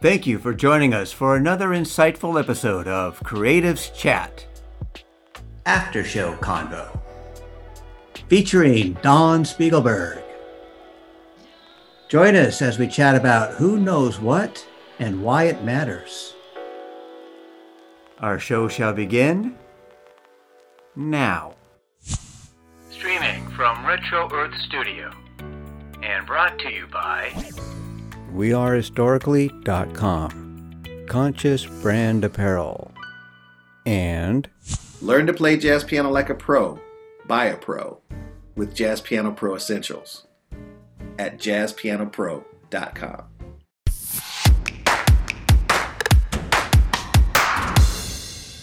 Thank you for joining us for another insightful episode of Creatives Chat After Show Convo featuring Dawn Spiegelberg. Join us as we chat about who knows what and why it matters. Our show shall begin now. Streaming from Retro Earth Studio and brought to you by wearehistorically.com, Conscious Brand Apparel, and Learn to play jazz piano like a pro, buy a pro with Jazz Piano Pro Essentials at jazzpianopro.com.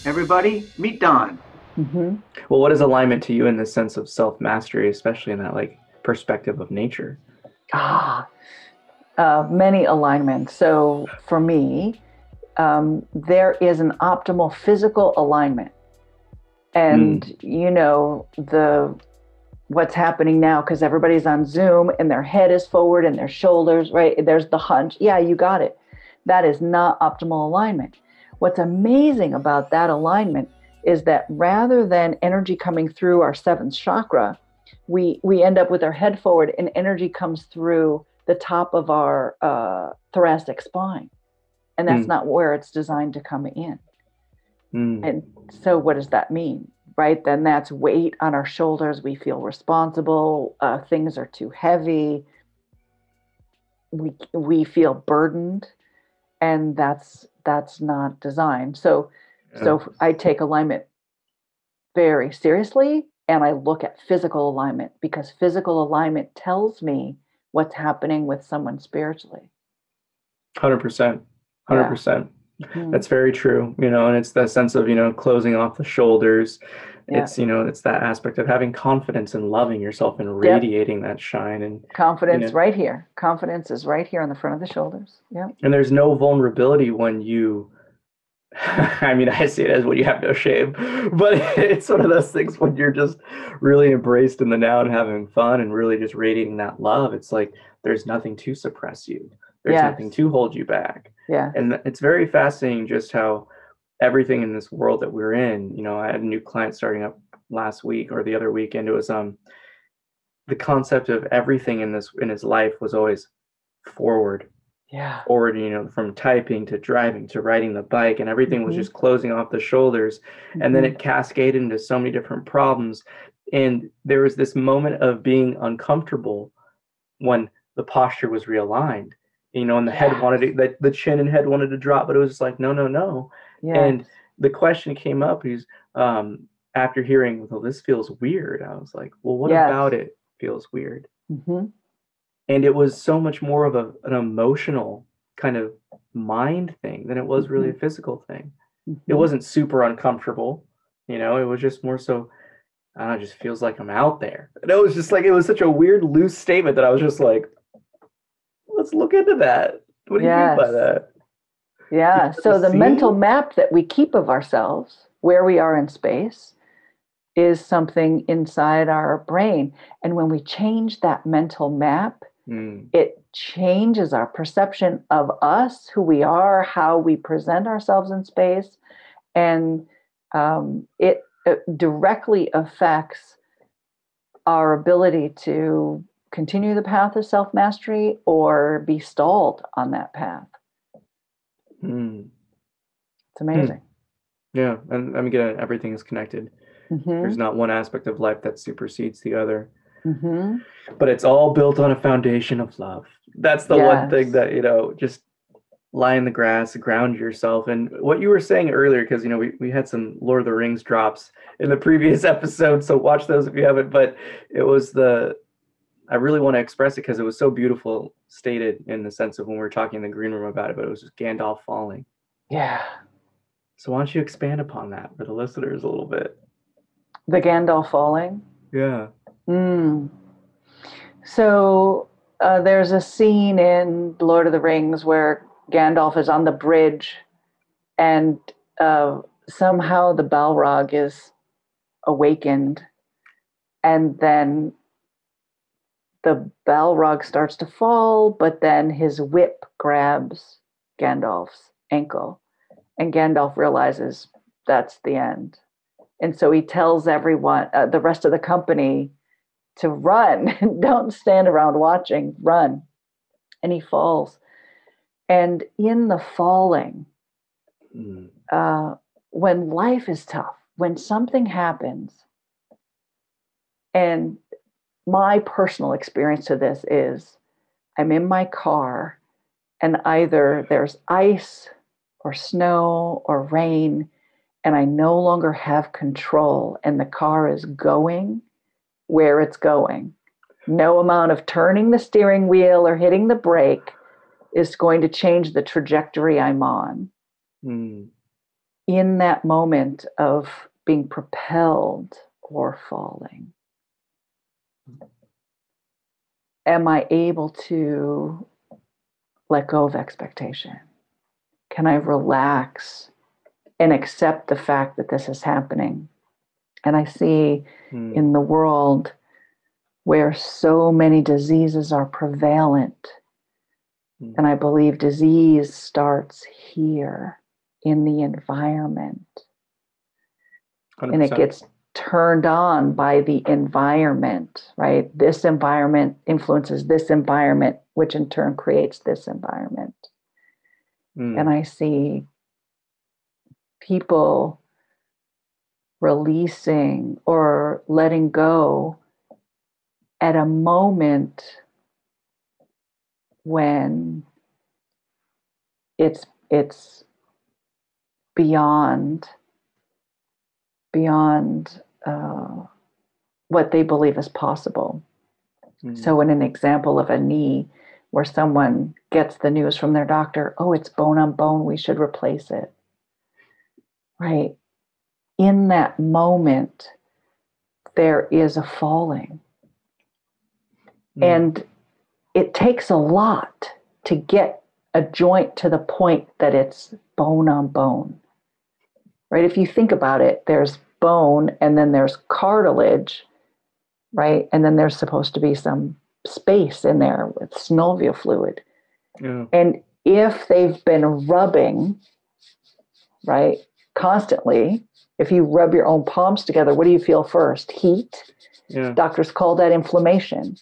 Everybody, meet Dawn. Mm-hmm. Well, what is alignment to you in the sense of self mastery, especially in that like perspective of nature? Ah, uh, many alignments. So for me, um, there is an optimal physical alignment, and mm. you know the what's happening now because everybody's on Zoom and their head is forward and their shoulders right. There's the hunch. Yeah, you got it. That is not optimal alignment. What's amazing about that alignment is that rather than energy coming through our seventh chakra, we we end up with our head forward and energy comes through the top of our uh, thoracic spine, and that's mm. not where it's designed to come in. Mm. And so, what does that mean? Right then, that's weight on our shoulders. We feel responsible. Uh, things are too heavy. We we feel burdened, and that's that's not designed. So, yeah. so I take alignment very seriously, and I look at physical alignment because physical alignment tells me what's happening with someone spiritually. 100%. 100%. Mm-hmm. That's very true, you know, and it's that sense of, you know, closing off the shoulders. Yeah. It's, you know, it's that aspect of having confidence and loving yourself and radiating yep. that shine and confidence you know, right here. Confidence is right here on the front of the shoulders. Yeah. And there's no vulnerability when you I mean, I see it as when you have no shame, but it's one of those things when you're just really embraced in the now and having fun and really just radiating that love. It's like there's nothing to suppress you. There's yes. nothing to hold you back. Yeah. And it's very fascinating just how everything in this world that we're in, you know, I had a new client starting up last week or the other weekend. It was um the concept of everything in this in his life was always forward yeah or you know from typing to driving to riding the bike and everything mm-hmm. was just closing off the shoulders mm-hmm. and then mm-hmm. it cascaded into so many different problems and there was this moment of being uncomfortable when the posture was realigned you know and the head wanted to the, the chin and head wanted to drop but it was just like no no no yes. and the question came up is um after hearing well this feels weird i was like well what yes. about it feels weird mm-hmm and it was so much more of a, an emotional kind of mind thing than it was really a mm-hmm. physical thing mm-hmm. it wasn't super uncomfortable you know it was just more so I don't know, it just feels like I'm out there. And it was just like it was such a weird loose statement that I was just like, let's look into that. What do yes. you mean by that? Yeah. So the mental map that we keep of ourselves, where we are in space, is something inside our brain. And when we change that mental map, Mm. It changes our perception of us, who we are, how we present ourselves in space, and um, it, it directly affects our ability to continue the path of self mastery or be stalled on that path. Mm. It's amazing. Mm. Yeah, and I mean, again, everything is connected. Mm-hmm. There's not one aspect of life that supersedes the other. Mm-hmm. But it's all built on a foundation of love. That's the yes. one thing that, you know, just lie in the grass, ground yourself. And what you were saying earlier, because, you know, we, we had some Lord of the Rings drops in the previous episode. So watch those if you haven't. But it was the, I really want to express it because it was so beautiful stated in the sense of when we were talking in the green room about it, but it was just Gandalf falling. Yeah. So why don't you expand upon that for the listeners a little bit? The Gandalf falling? Yeah. Mm. So uh, there's a scene in Lord of the Rings where Gandalf is on the bridge, and uh, somehow the Balrog is awakened, and then the Balrog starts to fall, but then his whip grabs Gandalf's ankle. And Gandalf realizes that's the end. And so he tells everyone, uh, the rest of the company, to run. Don't stand around watching, run. And he falls. And in the falling, mm. uh, when life is tough, when something happens, and my personal experience to this is I'm in my car and either there's ice or snow or rain, and I no longer have control, and the car is going where it's going. No amount of turning the steering wheel or hitting the brake is going to change the trajectory I'm on. Mm. In that moment of being propelled or falling, am I able to let go of expectation? Can I relax and accept the fact that this is happening? And I see mm. in the world where so many diseases are prevalent, mm. and I believe disease starts here in the environment. 100%. And it gets turned on by the environment, right? This environment influences this environment, which in turn creates this environment. Mm. And I see people releasing or letting go at a moment when it's it's beyond beyond uh, what they believe is possible. Mm-hmm. So, in an example of a knee where someone gets the news from their doctor, oh, it's bone on bone, we should replace it. Right? In that moment, there is a falling. Mm-hmm. And it takes a lot to get a joint to the point that it's bone on bone. Right? If you think about it, there's bone and then there's cartilage, right? And then there's supposed to be some space in there with synovial fluid. Yeah. And if they've been rubbing, right, constantly, if you rub your own palms together, what do you feel first? Heat. Yeah. Doctors call that inflammation.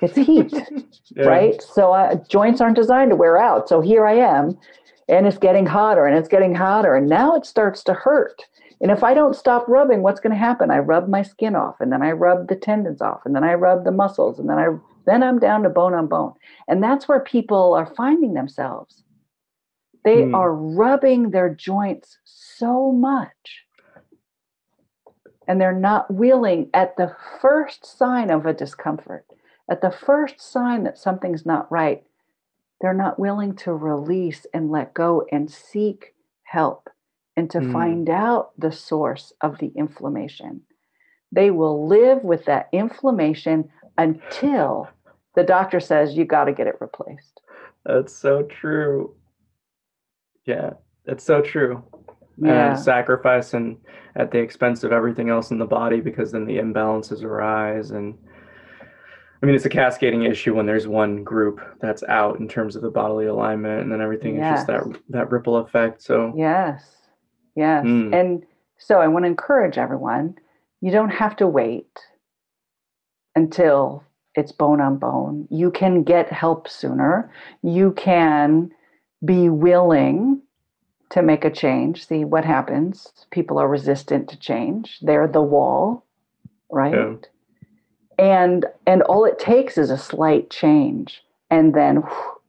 It's heat, yeah. right? So uh, joints aren't designed to wear out. So here I am, and it's getting hotter and it's getting hotter, and now it starts to hurt. And if I don't stop rubbing, what's going to happen? I rub my skin off and then I rub the tendons off and then I rub the muscles and then I then I'm down to bone on bone. And that's where people are finding themselves. They mm. are rubbing their joints so much. And they're not willing at the first sign of a discomfort, at the first sign that something's not right, they're not willing to release and let go and seek help and to mm. find out the source of the inflammation. They will live with that inflammation until the doctor says you got to get it replaced. That's so true. Yeah, it's so true. Yeah. And sacrifice and at the expense of everything else in the body because then the imbalances arise and I mean, it's a cascading issue when there's one group that's out in terms of the bodily alignment, and then everything yes. is just that that ripple effect. So yes, Yes. Mm. And so I want to encourage everyone you don't have to wait until it's bone on bone. You can get help sooner. You can be willing to make a change. See what happens. People are resistant to change. They're the wall, right? Yeah. And and all it takes is a slight change and then whew,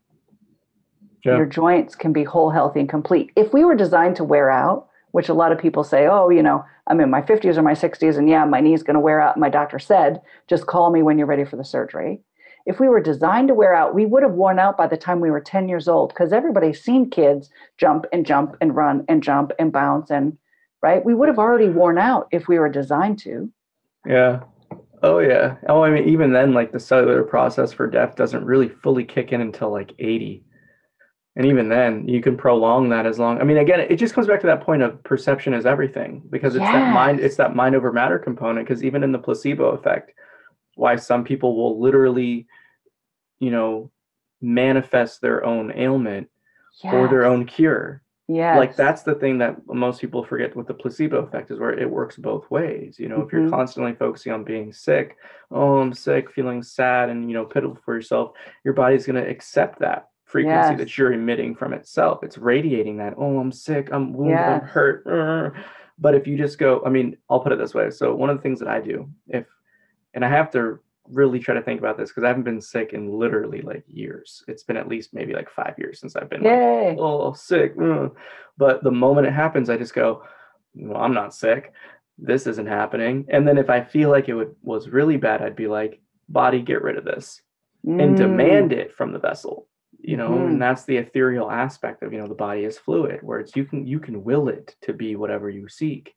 yeah. your joints can be whole, healthy and complete. If we were designed to wear out, which a lot of people say, oh, you know, I'm in my 50s or my 60s, and yeah, my knee's going to wear out. My doctor said, just call me when you're ready for the surgery. If we were designed to wear out, we would have worn out by the time we were 10 years old because everybody's seen kids jump and jump and run and jump and bounce and right. We would have already worn out if we were designed to. Yeah. Oh yeah. Oh, I mean, even then, like the cellular process for death doesn't really fully kick in until like 80 and even then you can prolong that as long i mean again it just comes back to that point of perception is everything because it's yes. that mind it's that mind over matter component because even in the placebo effect why some people will literally you know manifest their own ailment yes. or their own cure. Yeah. Like that's the thing that most people forget with the placebo effect is where it works both ways. You know, mm-hmm. if you're mm-hmm. constantly focusing on being sick, oh, I'm sick, feeling sad and, you know, pitiful for yourself, your body's going to accept that frequency yes. that you're emitting from itself. It's radiating that, oh, I'm sick, I'm wounded, yes. I'm hurt. But if you just go, I mean, I'll put it this way. So one of the things that I do, if, and I have to really try to think about this because I haven't been sick in literally like years. It's been at least maybe like five years since I've been like, oh sick. But the moment it happens, I just go, well, I'm not sick. This isn't happening. And then if I feel like it would, was really bad, I'd be like, body, get rid of this mm. and demand it from the vessel. You know, mm. and that's the ethereal aspect of you know the body is fluid, where it's you can you can will it to be whatever you seek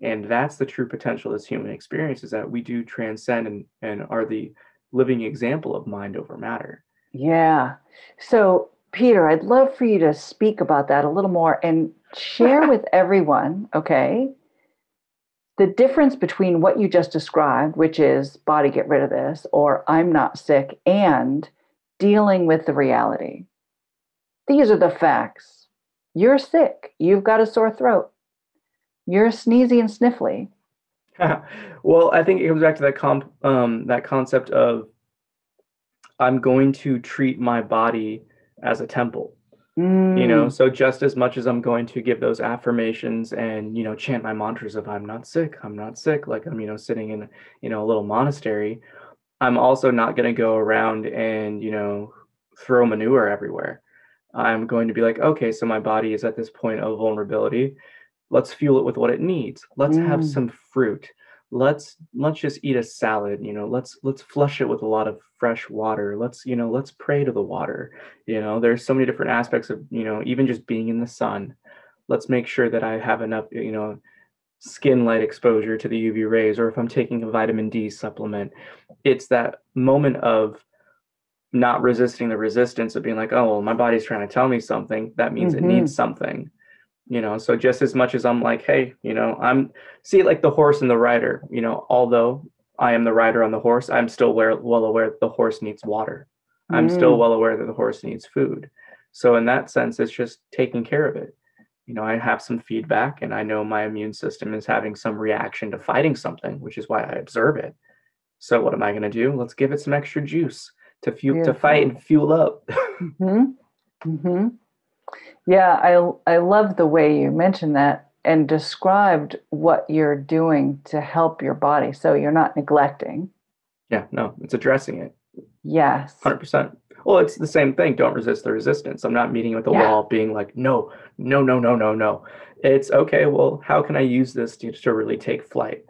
and mm-hmm. that's the true potential of this human experience is that we do transcend and, and are the living example of mind over matter. Yeah. So peter i'd love for you to speak about that a little more and share with everyone okay the difference between what you just described which is body get rid of this or i'm not sick and dealing with the reality. These are the facts. You're sick. You've got a sore throat you're sneezy and sniffly. well, I think it comes back to that comp um, that concept of I'm going to treat my body as a temple. Mm. You know, mm. so just as much as I'm going to give those affirmations and you know chant my mantras of I'm not sick, I'm not sick, like I'm you know sitting in you know a little monastery, I'm also not going to go around and you know throw manure everywhere. I'm going to be like, okay, so my body is at this point of vulnerability let's fuel it with what it needs. Let's mm. have some fruit. Let's let's just eat a salad you know let's let's flush it with a lot of fresh water. Let's you know let's pray to the water. You know there's so many different aspects of you know even just being in the sun. Let's make sure that i have enough you know skin light exposure to the uv rays or if i'm taking a vitamin d supplement it's that moment of not resisting the resistance of being like oh well my body's trying to tell me something. That means mm-hmm. it needs something you know so just as much as i'm like hey you know i'm see like the horse and the rider you know although i am the rider on the horse i'm still well, well aware that the horse needs water. I'm mm. still well aware that the horse needs food. So in that sense it's just taking care of it. You know i have some feedback and i know my immune system is having some reaction to fighting something which is why i observe it. So what am i going to do? Let's give it some extra juice to fuel to fight and fuel up. Mm-hmm. Mm-hmm. Yeah, I I love the way you mentioned that and described what you're doing to help your body. So you're not neglecting. Yeah, no, it's addressing it. Yes. 100%. Well, it's the same thing. Don't resist the resistance. I'm not meeting with the yeah. wall being like, no, no, no, no, no, no. It's okay. Well, how can I use this to, to really take flight?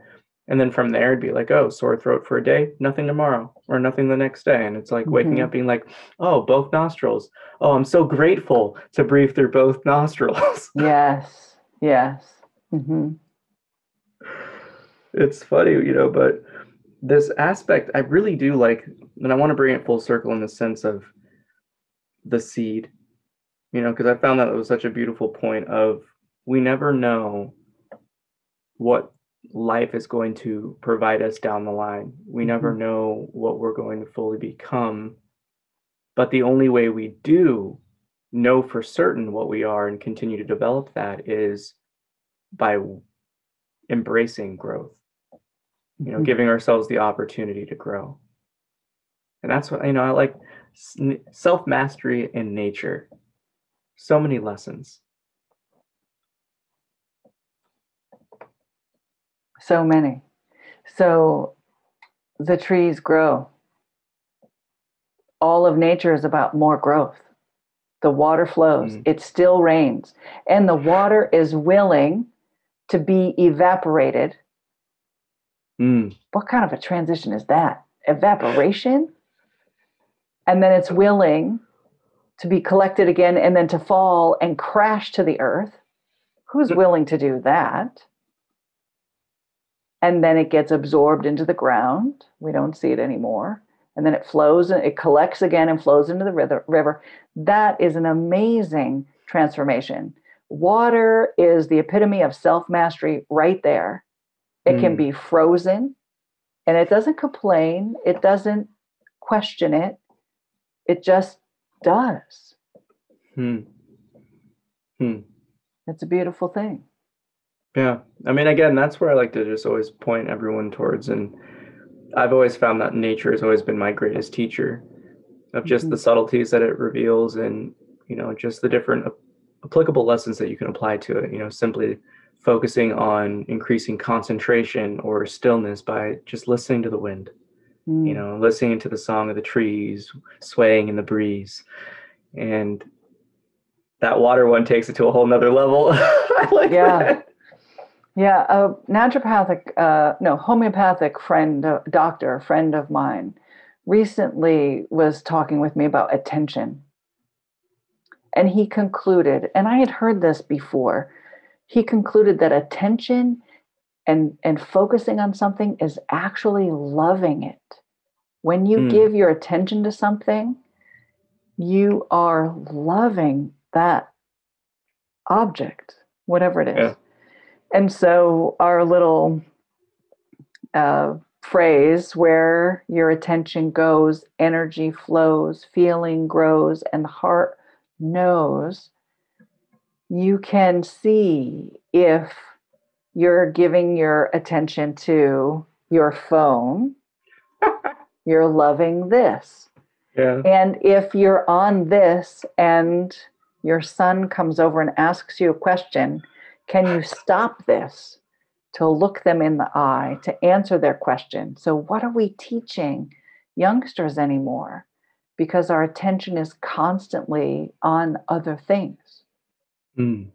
And then from there, it'd be like, oh, sore throat for a day, nothing tomorrow, or nothing the next day. And it's like mm-hmm. waking up being like, oh, both nostrils. Oh, I'm so grateful to breathe through both nostrils. yes, yes. Mm-hmm. It's funny, you know, but this aspect, I really do like, and I want to bring it full circle in the sense of the seed, you know, because I found that it was such a beautiful point of we never know what life is going to provide us down the line. We mm-hmm. never know what we're going to fully become. But the only way we do know for certain what we are and continue to develop that is by embracing growth, you know, mm-hmm. giving ourselves the opportunity to grow. And that's what, you know, I like self mastery in nature. So many lessons. So many. So the trees grow. All of nature is about more growth. The water flows, mm. it still rains, and the water is willing to be evaporated. Mm. What kind of a transition is that? Evaporation? And then it's willing to be collected again and then to fall and crash to the earth. Who's willing to do that? And then it gets absorbed into the ground. We don't see it anymore. And then it flows, and it collects again and flows into the river. That is an amazing transformation. Water is the epitome of self mastery right there. It mm. can be frozen and it doesn't complain, it doesn't question it, it just does. Hmm. Hmm. it's a beautiful thing. Yeah. I mean, again, that's where I like to just always point everyone towards. And I've always found that nature has always been my greatest teacher of just mm-hmm. the subtleties that it reveals and, you know, just the different applicable lessons that you can apply to it. You know, simply focusing on increasing concentration or stillness by just listening to the wind, mm. you know, listening to the song of the trees swaying in the breeze. And that water one takes it to a whole nother level. like yeah. That. Yeah, a naturopathic, uh, no, homeopathic friend, uh, doctor, friend of mine, recently was talking with me about attention. And he concluded, and I had heard this before, he concluded that attention and, and focusing on something is actually loving it. When you mm. give your attention to something, you are loving that object, whatever it is. Yeah. And so our little uh, phrase where your attention goes, energy flows, feeling grows, and the heart knows, you can see if you're giving your attention to your phone, you're loving this. Yeah. And if you're on this and your son comes over and asks you a question, can you stop this to look them in the eye, to answer their question? So, what are we teaching youngsters anymore? Because our attention is constantly on other things. Mm.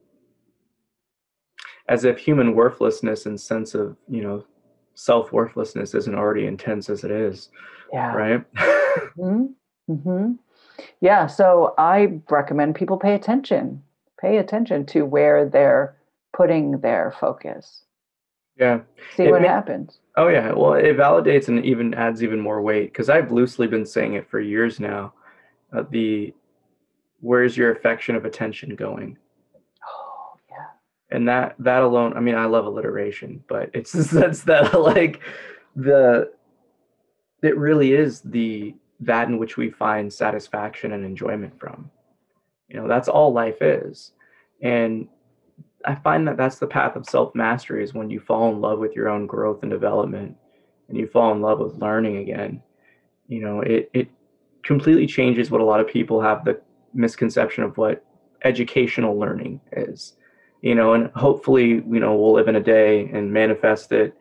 As if human worthlessness and sense of, you know, self worthlessness isn't already intense as it is. Yeah. Right? mm-hmm. Mm-hmm. Yeah. So I recommend people pay attention, pay attention to where they're putting their focus. Yeah. See it what may, happens. Oh, yeah. Well, it validates and even adds even more weight because I've loosely been saying it for years now. Uh, the where's your affection of attention going? Oh, yeah. And that that alone, I mean, I love alliteration, but it's the sense that like the it really is the that in which we find satisfaction and enjoyment from. You know, that's all life is. And I find that that's the path of self mastery is when you fall in love with your own growth and development and you fall in love with learning again. You know, it, it completely changes what a lot of people have the misconception of what educational learning is. You know, and hopefully, you know, we'll live in a day and manifest it,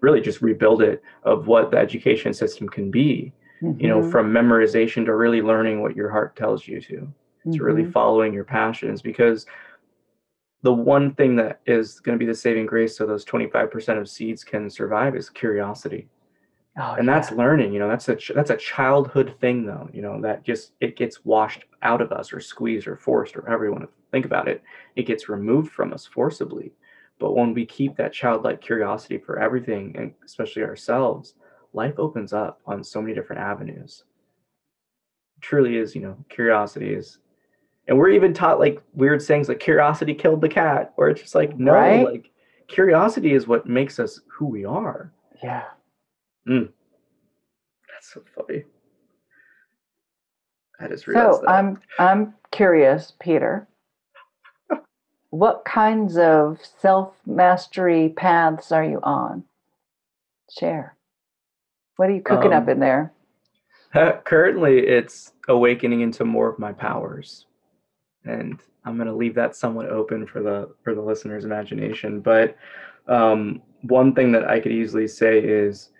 really just rebuild it of what the education system can be mm-hmm. you know, mm-hmm. from memorization to really learning what your heart tells you to, mm-hmm. to really mm-hmm. following your passions. Because the one thing that is going to be the saving grace so those 25% of seeds can survive is curiosity. Oh, and yeah. that's learning, you know, that's a that's a childhood thing though, you know, that just it gets washed out of us or squeezed or forced or however you want to think about it. It gets removed from us forcibly. But when we keep that childlike curiosity for everything and especially ourselves, life opens up on so many different avenues. It truly is, you know, curiosity is and we're even taught like weird sayings like curiosity killed the cat, or it's just like no, right? like curiosity is what makes us who we are. Yeah. Mm. That's so funny. I just so that. I'm I'm curious, Peter. what kinds of self mastery paths are you on? Share. What are you cooking um, up in there? Currently, it's awakening into more of my powers, and I'm going to leave that somewhat open for the for the listener's imagination. But um, one thing that I could easily say is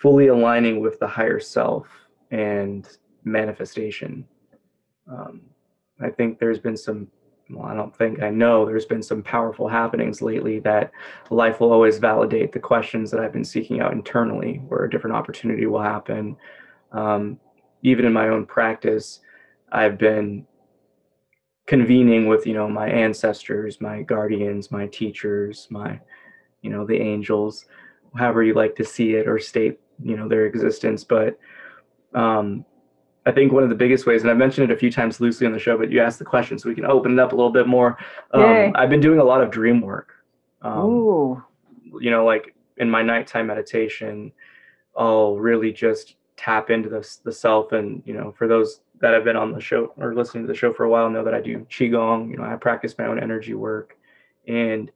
fully aligning with the higher self and manifestation. Um, I think there's been some well, I don't think I know there's been some powerful happenings lately that life will always validate the questions that I've been seeking out internally, where a different opportunity will happen. Um, even in my own practice, I've been convening with you know my ancestors, my guardians, my teachers, my you know the angels, however you like to see it or state you know their existence, but um, I think one of the biggest ways, and I've mentioned it a few times loosely on the show, but you asked the question so we can open it up a little bit more. Um, I've been doing a lot of dream work. Um, Ooh. You know, like in my nighttime meditation, I'll really just tap into the, the self. And, you know, for those that have been on the show or listening to the show for a while know that I do qigong. You know, I practice my own energy work, and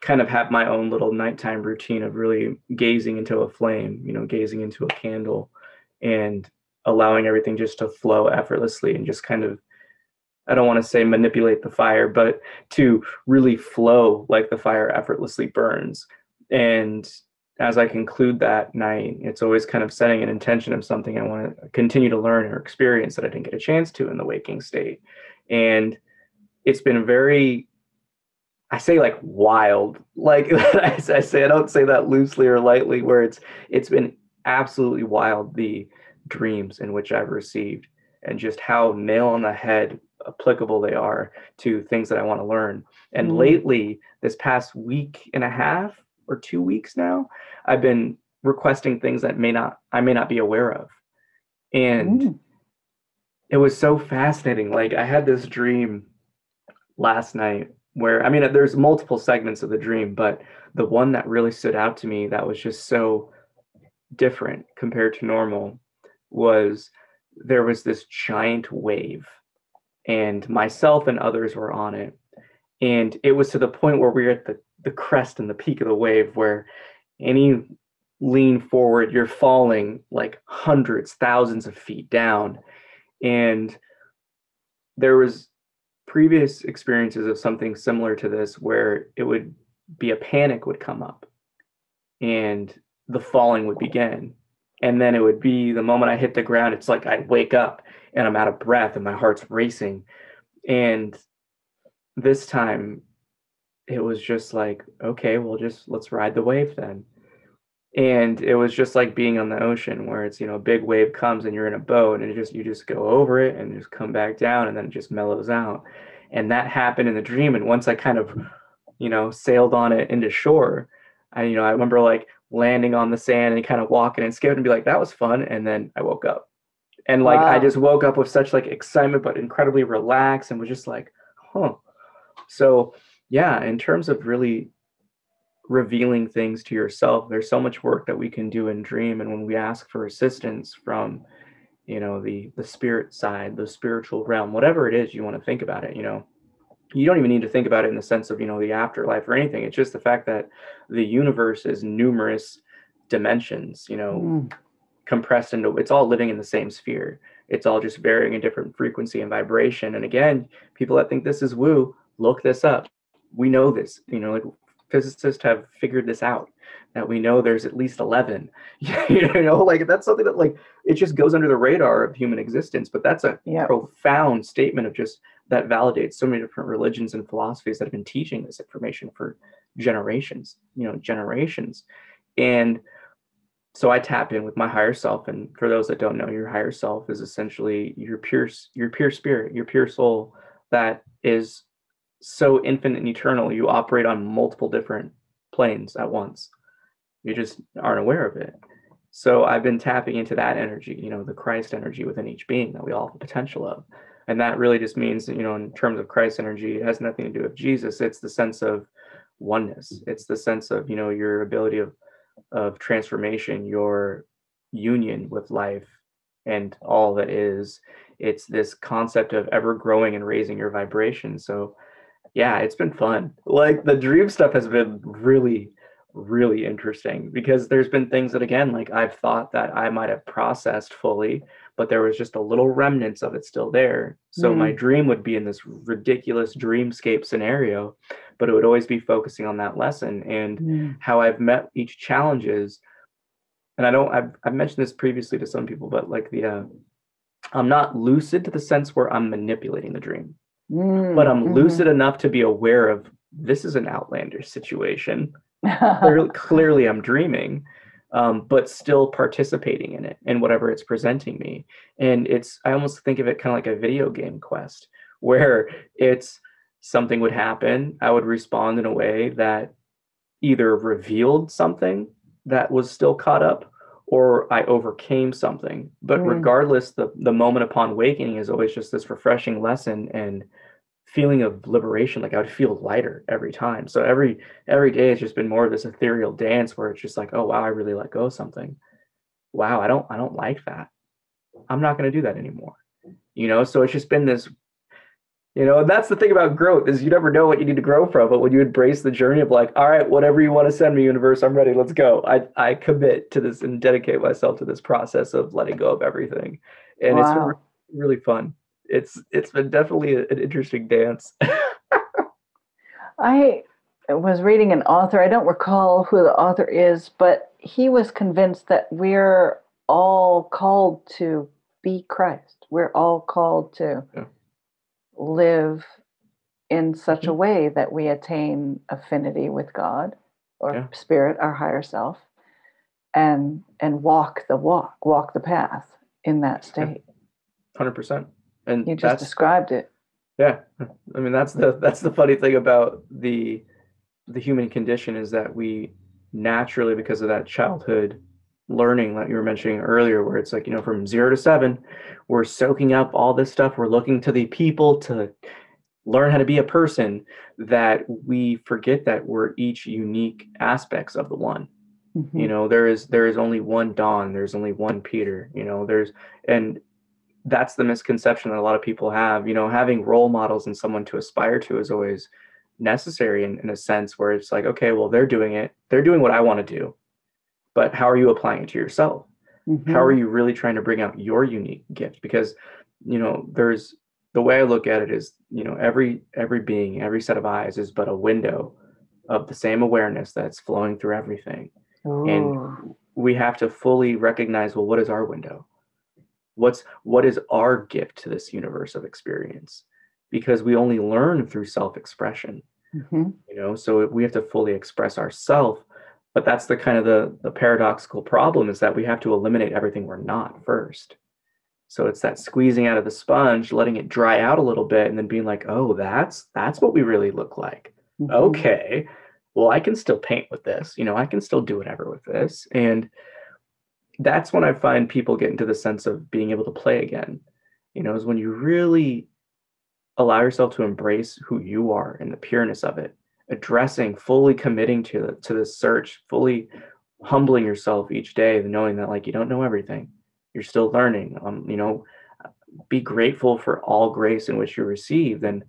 kind of have my own little nighttime routine of really gazing into a flame. You know, gazing into a candle, and allowing everything just to flow effortlessly and just kind of I don't want to say manipulate the fire, but to really flow like the fire effortlessly burns. And as I conclude that night, it's always kind of setting an intention of something I want to continue to learn or experience that I didn't get a chance to in the waking state. And it's been very, I say like wild, like I say, I don't say that loosely or lightly, where it's it's been absolutely wild the dreams in which I've received and just how nail on the head applicable they are to things that I want to learn. And mm. lately, this past week and a half or two weeks now, I've been requesting things that may not I may not be aware of. And mm. it was so fascinating. Like I had this dream last night where I mean there's multiple segments of the dream, but the one that really stood out to me that was just so different compared to normal was there was this giant wave and myself and others were on it. And it was to the point where we were at the, the crest and the peak of the wave where any lean forward, you're falling like hundreds, thousands of feet down. And there was previous experiences of something similar to this where it would be a panic would come up and the falling would begin and then it would be the moment I hit the ground, it's like I'd wake up and I'm out of breath and my heart's racing. And this time it was just like, okay, well, just let's ride the wave then. And it was just like being on the ocean where it's, you know, a big wave comes and you're in a boat and it just, you just go over it and just come back down and then it just mellows out. And that happened in the dream. And once I kind of, you know, sailed on it into shore, I, you know, I remember like landing on the sand and kind of walking and skipping and be like, that was fun. And then I woke up. And like wow. I just woke up with such like excitement, but incredibly relaxed and was just like, huh. So yeah, in terms of really revealing things to yourself, there's so much work that we can do in dream. And when we ask for assistance from, you know, the the spirit side, the spiritual realm, whatever it is you want to think about it, you know, you don't even need to think about it in the sense of you know the afterlife or anything it's just the fact that the universe is numerous dimensions you know mm. compressed into it's all living in the same sphere it's all just varying in different frequency and vibration and again people that think this is woo look this up we know this you know like physicists have figured this out that we know there's at least 11 you know like that's something that like it just goes under the radar of human existence but that's a yep. profound statement of just that validates so many different religions and philosophies that have been teaching this information for generations you know generations and so i tap in with my higher self and for those that don't know your higher self is essentially your pure your pure spirit your pure soul that is so infinite and eternal you operate on multiple different planes at once. You just aren't aware of it. So i've been tapping into that energy you know the christ energy within each being that we all have the potential of. And that really just means you know in terms of christ energy it has nothing to do with jesus. It's the sense of oneness. It's the sense of you know your ability of of transformation your union with life and all that is. It's this concept of ever growing and raising your vibration. So yeah it's been fun like the dream stuff has been really really interesting because there's been things that again like i've thought that i might have processed fully but there was just a little remnants of it still there. So mm. my dream would be in this ridiculous dreamscape scenario, but it would always be focusing on that lesson and mm. how I've met each challenges. And I don't, I've, I've mentioned this previously to some people, but like the, uh, I'm not lucid to the sense where I'm manipulating the dream, mm. but I'm mm-hmm. lucid enough to be aware of this is an outlandish situation. clearly, clearly, I'm dreaming um, but still participating in it and whatever it's presenting me. And it's, I almost think of it kind of like a video game quest where it's something would happen. I would respond in a way that either revealed something that was still caught up or I overcame something. But mm. regardless, the, the moment upon awakening is always just this refreshing lesson and feeling of liberation like i would feel lighter every time so every every day has just been more of this ethereal dance where it's just like oh wow i really let go of something wow i don't i don't like that I'm not going to do that anymore. You know, so it's just been this you know, and that's the thing about growth is you never know what you need to grow from. But when you embrace the journey of like, all right, whatever you want to send me, universe, I'm ready. Let's go. I I commit to this and dedicate myself to this process of letting go of everything, and wow. it's been really fun. It's it's been definitely an interesting dance. I was reading an author. I don't recall who the author is, but he was convinced that we're all called to be Christ. We're all called to. Yeah live in such mm-hmm. a way that we attain affinity with God or yeah. spirit, our higher self, and and walk the walk, walk the path in that state. Hundred percent. And you just described it. Yeah, I mean that's the that's the funny thing about the the human condition is that we naturally, because of that childhood learning that you were mentioning earlier, where it's like, you know, from zero to seven, we're soaking up all this stuff. We're looking to the people to learn how to be a person that we forget that we're each unique aspects of the one. Mm-hmm. You know, there is there is only one Dawn, there's only one Peter, you know, there's and that's the misconception that a lot of people have. You know, having role models and someone to aspire to is always necessary in, in a sense where it's like, okay, well, they're doing it, they're doing what I want to do but how are you applying it to yourself? Mm-hmm. how are you really trying to bring out your unique gift? Because you know there's the way i look at it is you know every every being every set of eyes is but a window of the same awareness that's flowing through everything. And we have to fully recognize well what is our window? What's what is our gift to this universe of experience? Because we only learn through self-expression. Mm-hmm. you know so we have to fully express ourself but that's the kind of the, the paradoxical problem is that we have to eliminate everything we're not first. So it's that squeezing out of the sponge letting it dry out a little bit and then being like oh that's that's what we really look like. Mm-hmm. okay well i can still paint with this you know i can still do whatever with this. And that's when i find people get into the sense of being able to play again you know is when you really allow yourself to embrace who you are and the pureness of it addressing, fully committing to the, to this search, fully humbling yourself each day, knowing that like you don't know everything, you're still learning. Um, you know, be grateful for all grace in which you receive, and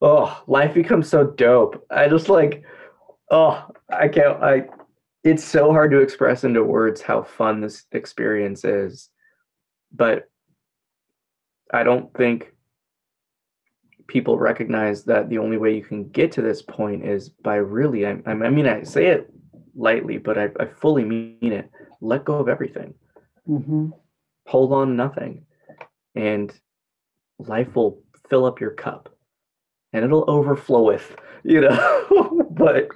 oh, life becomes so dope. I just like, oh, I can't. I it's so hard to express into words how fun this experience is, but I don't think people recognize that the only way you can get to this point is by really i, I mean i say it lightly but I, I fully mean it let go of everything mm-hmm. hold on nothing and life will fill up your cup and it'll overflow with you know but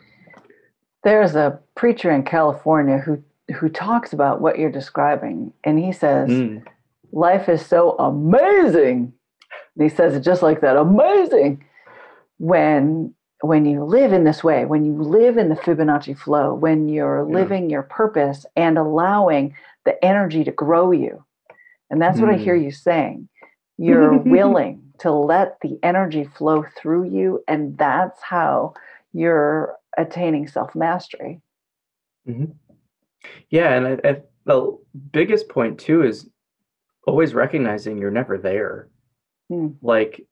there's a preacher in california who who talks about what you're describing and he says mm. life is so amazing and he says it just like that amazing. When when you live in this way, when you live in the Fibonacci flow, when you're yeah. living your purpose and allowing the energy to grow you. And that's mm. what I hear hmm. you saying. You're willing to let the energy flow through you. And that's how you're attaining self mastery. Mm-hmm. Yeah. And I, I, the biggest point, too, is always recognizing you're never there. Hmm. Like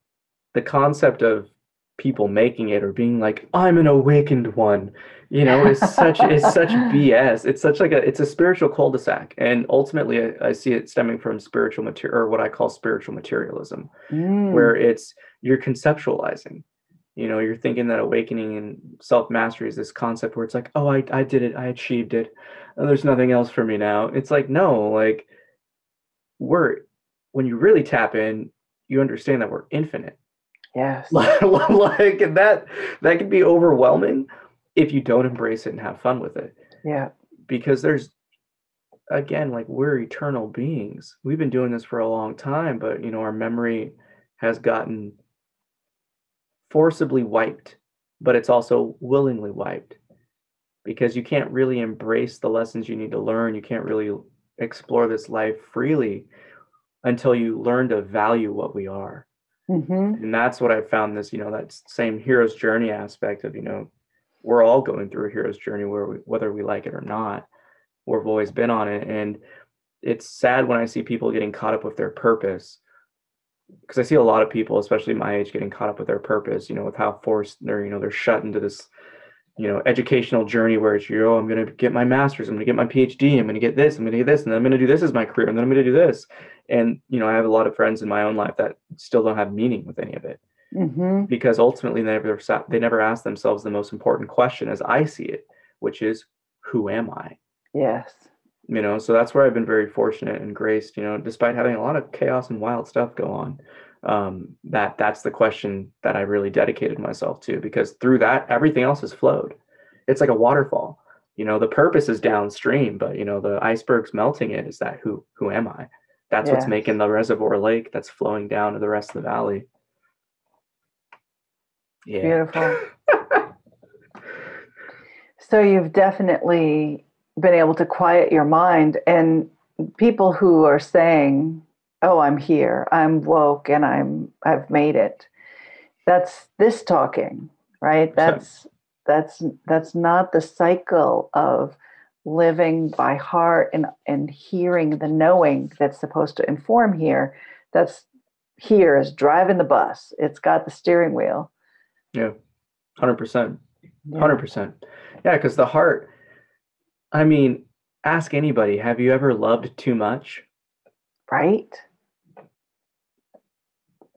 the concept of people making it or being like, I'm an awakened one, you know, is such is such BS. It's such like a it's a spiritual cul-de-sac. And ultimately I, I see it stemming from spiritual material or what I call spiritual materialism, mm. where it's you're conceptualizing. You know, you're thinking that awakening and self-mastery is this concept where it's like, oh, I, I did it, I achieved it, and there's nothing else for me now. It's like, no, like we're when you really tap in, you understand that we're infinite. Yes. like that that can be overwhelming if you don't embrace it and have fun with it. Yeah. Because there's again like we're eternal beings. We've been doing this for a long time, but you know our memory has gotten forcibly wiped, but it's also willingly wiped. Because you can't really embrace the lessons you need to learn. You can't really explore this life freely until you learn to value what we are. Mm-hmm. And that's what I found this, you know, that same hero's journey aspect of, you know, we're all going through a hero's journey where we, whether we like it or not, we've always been on it. And it's sad when I see people getting caught up with their purpose because I see a lot of people, especially my age, getting caught up with their purpose, you know, with how forced they're, you know, they're shut into this, you know, educational journey where it's, you oh, I'm going to get my master's, I'm going to get my PhD, I'm going to get this, I'm going to get this, and then I'm going to do this as my career, and then I'm going to do this. And, you know, I have a lot of friends in my own life that still don't have meaning with any of it. Mm-hmm. Because ultimately, they never, they never ask themselves the most important question as I see it, which is, who am I? Yes you know so that's where i've been very fortunate and graced you know despite having a lot of chaos and wild stuff go on um, that that's the question that i really dedicated myself to because through that everything else has flowed it's like a waterfall you know the purpose is downstream but you know the iceberg's melting it is that who who am i that's yes. what's making the reservoir lake that's flowing down to the rest of the valley. Yeah. Beautiful. So you've definitely been able to quiet your mind and people who are saying oh i'm here i'm woke and i'm i've made it that's this talking right? That's that's that's not the cycle of living by heart and and hearing the knowing that's supposed to inform here that's here is driving the bus it's got the steering wheel yeah 100% 100% yeah because the heart I mean, ask anybody, have you ever loved too much? Right.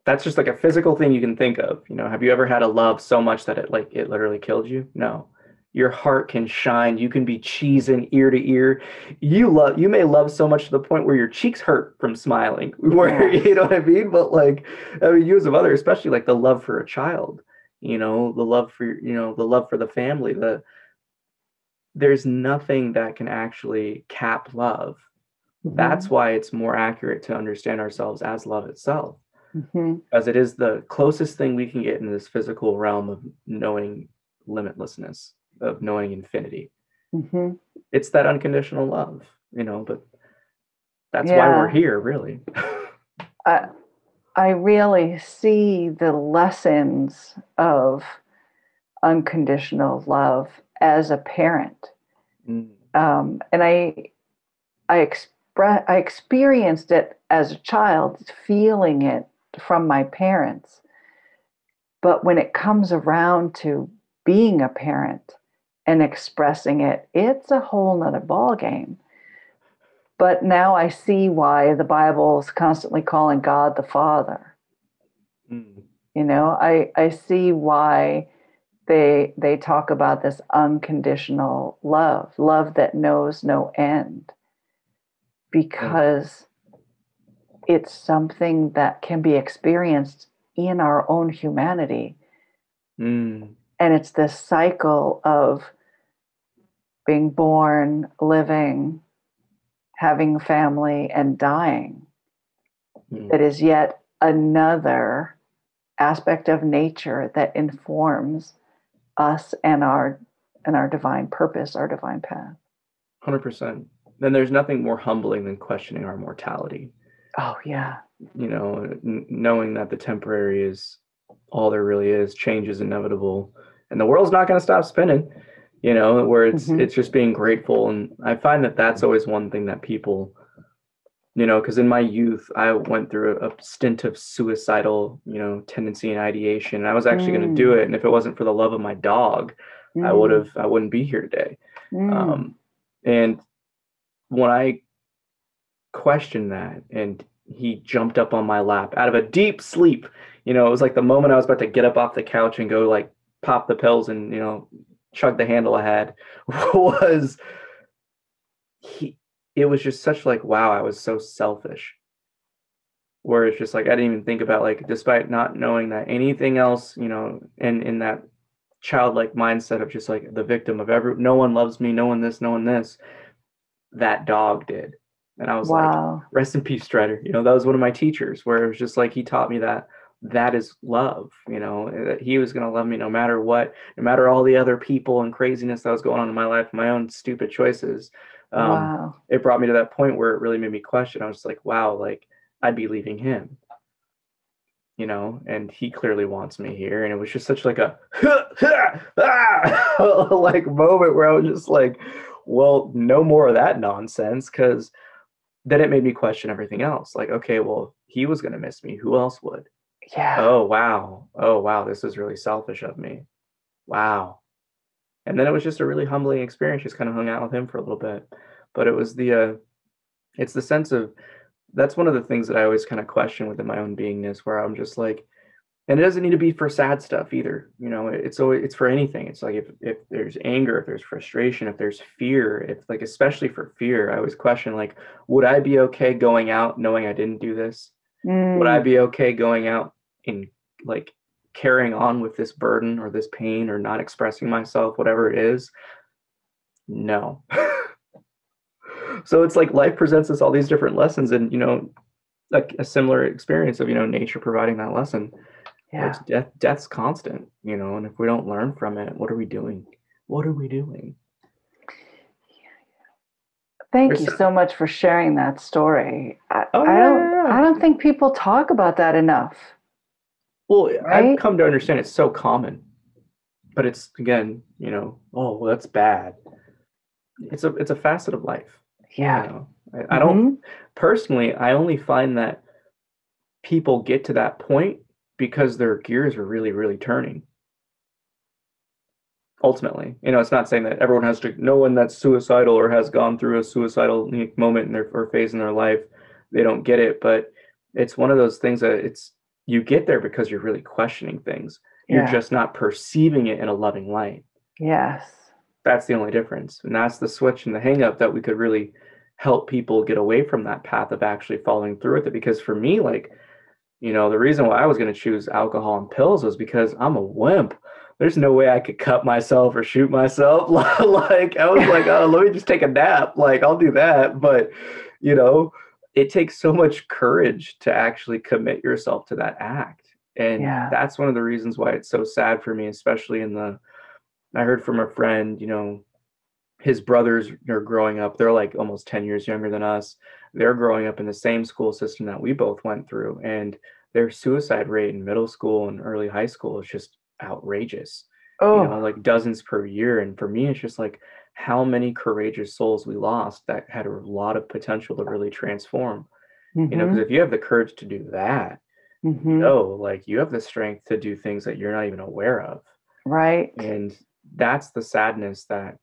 That's just like a physical thing you can think of. You know, have you ever had a love so much that it like it literally killed you? No. Your heart can shine. You can be cheesing ear to ear. You love you may love so much to the point where your cheeks hurt from smiling. Where you know what I mean? But like I mean you as a mother, especially like the love for a child, you know, the love for you know, the love for the family, the there's nothing that can actually cap love. Mm-hmm. That's why it's more accurate to understand ourselves as love itself. Mm-hmm. As it is the closest thing we can get in this physical realm of knowing limitlessness, of knowing infinity. Mm-hmm. It's that unconditional love, you know, but that's yeah. why we're here, really. I, I really see the lessons of unconditional love as a parent. Mm. Um, and I, I express, I experienced it as a child, feeling it from my parents. But when it comes around to being a parent and expressing it, it's a whole nother ball game. But now I see why the Bible is constantly calling God the Father. Mm. You know, I, I see why they they talk about this unconditional love love that knows no end because it's something that can be experienced in our own humanity mm. And it's this cycle of being born living having family and dying mm. that is yet another aspect of nature that informs us and our and our divine purpose, our divine path. Hundred percent. Then there's nothing more humbling than questioning our mortality. Oh yeah. You know, n- knowing that the temporary is all there really is, change is inevitable, and the world's not going to stop spinning. You know, where it's mm-hmm. it's just being grateful, and I find that that's always one thing that people you know because in my youth i went through a, a, stint of suicidal you know tendency and ideation and i was actually mm. going to do it and if it wasn't for the love of my dog mm. i would have i wouldn't be here today mm. um, and when i questioned that and he jumped up on my lap out of a deep sleep. You know it was like the moment i was about to get up off the couch and go like pop the pills and you know chug the handle ahead was he it was just such like wow i was so selfish. Where it's just like i didn't even think about like despite not knowing that anything else you know in in that childlike mindset of just like the victim of every no one loves me no one this no one this that dog did and i was wow. like rest in peace strider you know that was one of my teachers where it was just like he taught me that that is love you know that he was going to love me no matter what no matter all the other people and craziness that was going on in my life my own stupid choices um, wow. it brought me to that point where it really made me question. I was like, wow, like I'd be leaving him, you know, and he clearly wants me here. And it was just such like a like moment where I was just like, well, no more of that nonsense. Cause then it made me question everything else. Like, okay, well, he was going to miss me. Who else would? Yeah. Oh, wow. Oh, wow. This was really selfish of me. Wow. And then it was just a really humbling experience. Just kind of hung out with him for a little bit. But it was the, uh, it's the sense of, that's one of the things that I always kind of question within my own beingness, where I'm just like, and it doesn't need to be for sad stuff either you know it's always it's for anything it's like if if there's anger if there's frustration if there's fear if like especially for fear i always question like would i be okay going out knowing i didn't do this mm. would i mm. be okay going out and like carrying on with this burden or this pain or not expressing myself whatever it is no so it's like life presents us all these different lessons and you know like a similar experience of you know nature providing that lesson yeah. It's death death's constant, you know, and if we don't learn from it, what are we doing? What are we doing? Thank you so much for sharing that story. I, oh, I don't yeah, yeah. I don't think people talk about that enough. Well, right? I've come to understand it's so common. But it's again, you know, oh well that's bad. It's a it's a facet of life. Yeah. You know? I, mm-hmm. I don't personally I only find that people get to that point because their gears are really, really turning. Ultimately, you know, it's not saying that everyone has to, no one that's suicidal or has gone through a suicidal moment in their or phase in their life, they don't get it. But it's one of those things that it's, you get there because you're really questioning things. You're just not perceiving it in a loving light. Yes. That's the only difference. And that's the switch and the hangup that we could really help people get away from that path of actually following through with it. Because for me, like, you know, the reason why I was going to choose alcohol and pills was because I'm a wimp. There's no way I could cut myself or shoot myself. like I was like, oh, let me just take a nap. Like I'll do that. But you know, it takes so much courage to actually commit yourself to that act. And yeah. that's one of the reasons why it's so sad for me, especially in the I heard from a friend, you know, his brothers are growing up. They're like almost 10 years younger than us. They're growing up in the same school system that we both went through. And their suicide rate in middle school and early high school is just outrageous. Oh, you know, like dozens per year. And for me, it's just like how many courageous souls we lost that had a lot of potential to really transform. Mm-hmm. You know, because mm-hmm. if you have the courage to do that, mm-hmm. know, like you have the strength to do things that you're not even aware of. Right. And that's the sadness that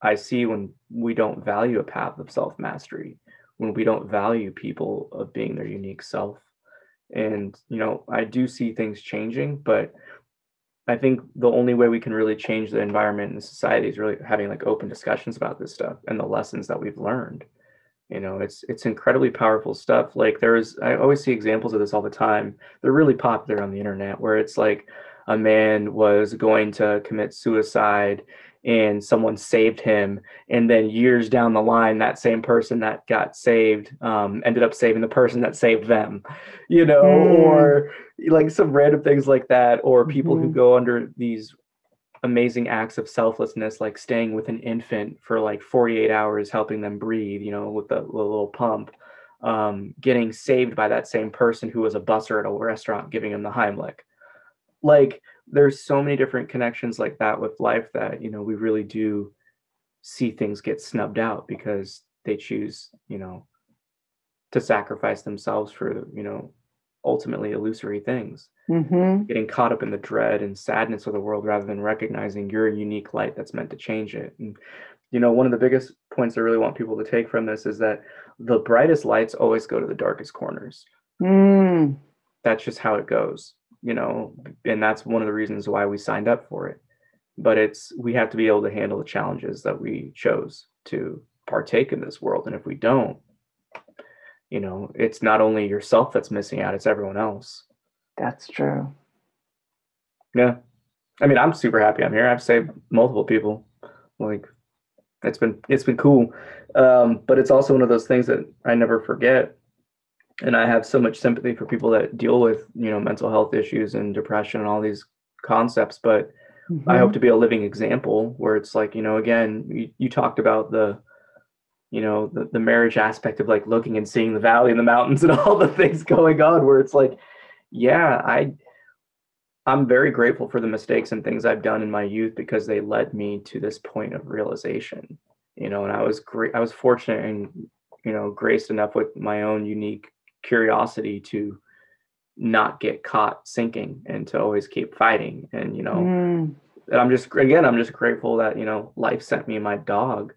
I see when we don't value a path of self mastery, when we don't value people of being their unique self and you know i do see things changing but i think the only way we can really change the environment and society is really having like open discussions about this stuff and the lessons that we've learned. You know it's it's incredibly powerful stuff. Like there's i always see examples of this all the time. They're really popular on the internet where it's like a man was going to commit suicide and someone saved him and then years down the line that same person that got saved um, ended up saving the person that saved them you know mm. or like some random things like that or people mm-hmm. who go under these amazing acts of selflessness like staying with an infant for like 48 hours helping them breathe you know with the, the little pump um, getting saved by that same person who was a busser at a restaurant giving him the heimlich like there's so many different connections like that with life that you know we really do see things get snubbed out because they choose you know to sacrifice themselves for you know ultimately illusory things mm-hmm. getting caught up in the dread and sadness of the world rather than recognizing your unique light that's meant to change it and you know one of the biggest points i really want people to take from this is that the brightest lights always go to the darkest corners mm. that's just how it goes you know, and that's one of the reasons why we signed up for it. But it's we have to be able to handle the challenges that we chose to partake in this world. And if we don't, you know, it's not only yourself that's missing out, it's everyone else. That's true. Yeah. I mean, I'm super happy I'm here. I've saved multiple people. Like it's been it's been cool. Um, but it's also one of those things that I never forget and I have so much sympathy for people that deal with you know mental health issues and depression and all these concepts. But mm-hmm. I hope to be a living example where it's like you know again you, you talked about the you know the, the marriage aspect of like looking and seeing the valley and the mountains and all the things going on where it's like yeah I I'm very grateful for the mistakes and things I've done in my youth because they led me to this point of realization you know and I was great I was fortunate and you know, graced enough with my own unique curiosity to not get caught sinking and to always keep fighting. And, you know, mm. and I'm just, again, I'm just grateful that, you know, life sent me my dog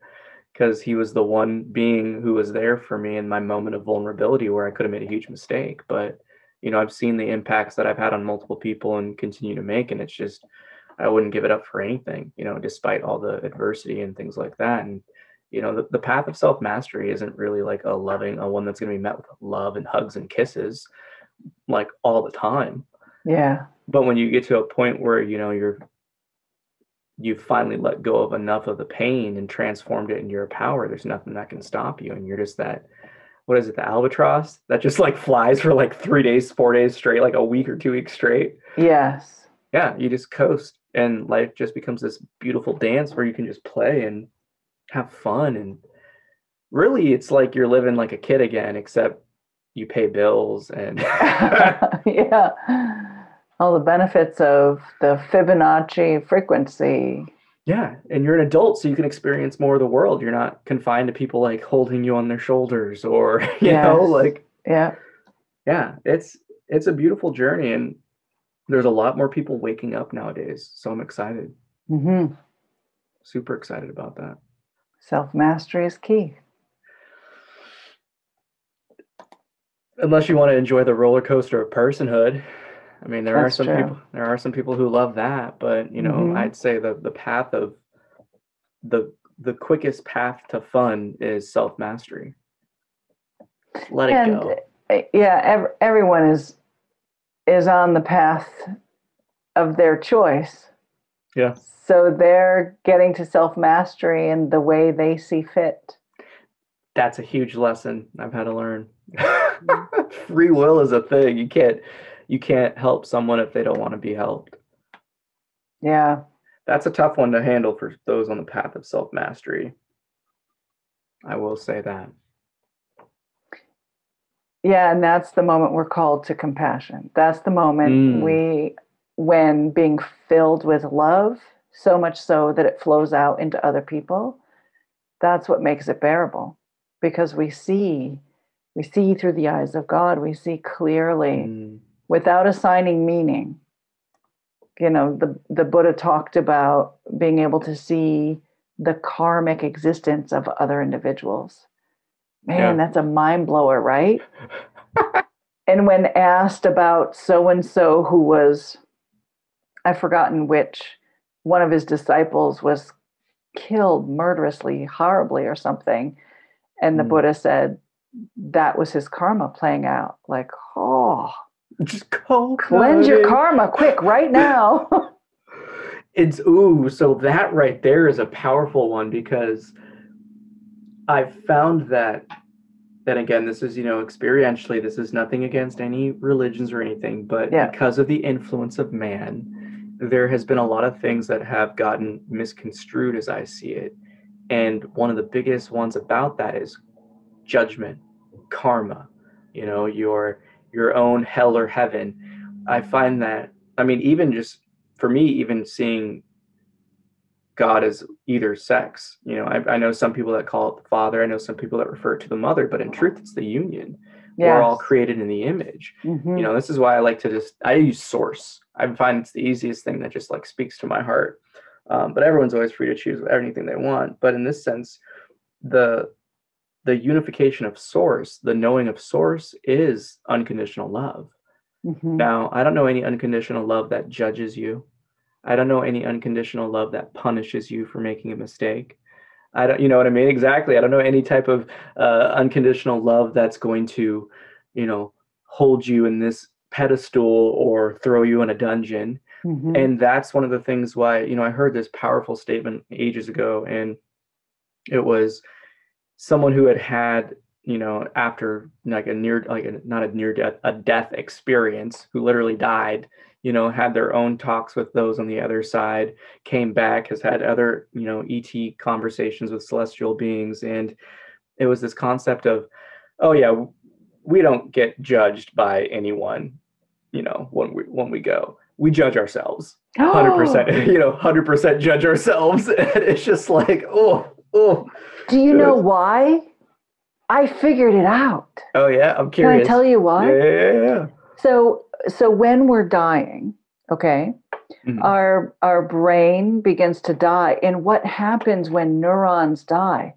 because he was the one being who was there for me in my moment of vulnerability where I could have made a huge mistake. But, you know, I've seen the impacts that I've had on multiple people and continue to make. And it's just, I wouldn't give it up for anything, you know, despite all the adversity and things like that. And, you know, the, the path of self mastery isn't really like a loving, a one that's going to be met with love and hugs and kisses like all the time. Yeah. But when you get to a point where, you know, you're, you finally let go of enough of the pain and transformed it into your power, there's nothing that can stop you. And you're just that, what is it, the albatross that just like flies for like three days, four days straight, like a week or two weeks straight. Yes. Yeah. You just coast and life just becomes this beautiful dance where you can just play and have fun and really it's like you're living like a kid again except you pay bills and yeah. All the benefits of the fibonacci frequency. Yeah and you're an adult so you can experience more of the world. You're not confined to people like holding you on their shoulders or you yes. know like yeah. Yeah it's it's a beautiful journey and there's a lot more people waking up nowadays so i'm excited. Mm-hmm. super excited about that self mastery is key unless you want to enjoy the roller coaster of personhood. I mean, there That's are some true. people there are some people who love that, but you know, mm-hmm. I'd say the the path of the the quickest path to fun is self mastery. Let and, it go. Uh, yeah, ev- everyone is is on the path of their choice. Yeah. So they're getting to self mastery in the way they see fit. That's a huge lesson I've had to learn. free will is a thing. You can't you can't help someone if they don't want to be helped. Yeah. That's a tough one to handle for those on the path of self-mastery. I will say that. Yeah, and that's the moment we're called to compassion. That's the moment mm. we when being filled with love, so much so that it flows out into other people, that's what makes it bearable because we see we see through the eyes of God. We see clearly mm. without assigning meaning. You know, the, the Buddha talked about being able to see the karmic existence of other individuals. Man, yeah. that's a mind blower, right? and when asked about so and so who was, I've forgotten which, one of his disciples was killed murderously, horribly, or something. And the mm. Buddha said, that was his karma playing out. Like, oh, just go cleanse your karma quick right now. it's ooh, so that right there is a powerful one because I've found that then again, this is, you know, experientially, this is nothing against any religions or anything, but yeah. because of the influence of man, there has been a lot of things that have gotten misconstrued as I see it. And one of the biggest ones about that is judgment, karma, you know, your your own hell or heaven. I find that I mean, even just for me, even seeing God as either sex, you know, I, I know some people that call it the father. I know some people that refer to the mother, but in truth, it's the union. Yes. We're all created in the image. Mm-hmm. You know, this is why I like to just I use source. I find it's the easiest thing that just like speaks to my heart. Um, but everyone's always free to choose anything they want. But in this sense, the the unification of source, the knowing of source is unconditional love. Mm-hmm. Now, I don't know any unconditional love that judges you. I don't know any unconditional love that punishes you for making a mistake. I don't, you know what I mean? Exactly. I don't know any type of uh, unconditional love that's going to, you know, hold you in this pedestal or throw you in a dungeon. Mm-hmm. And that's one of the things why, you know, I heard this powerful statement ages ago, and it was, someone who had had you know after like a near like a, not a near death a death experience who literally died you know had their own talks with those on the other side came back has had other you know et conversations with celestial beings and it was this concept of oh yeah we don't get judged by anyone you know when we when we go we judge ourselves 100% you know 100% judge ourselves and it's just like oh oh do you know why? I figured it out. Oh yeah, I'm curious. Can I tell you why? Yeah, yeah, yeah, yeah. So so when we're dying, okay, Mhm. our our brain begins to die. And what happens when neurons die?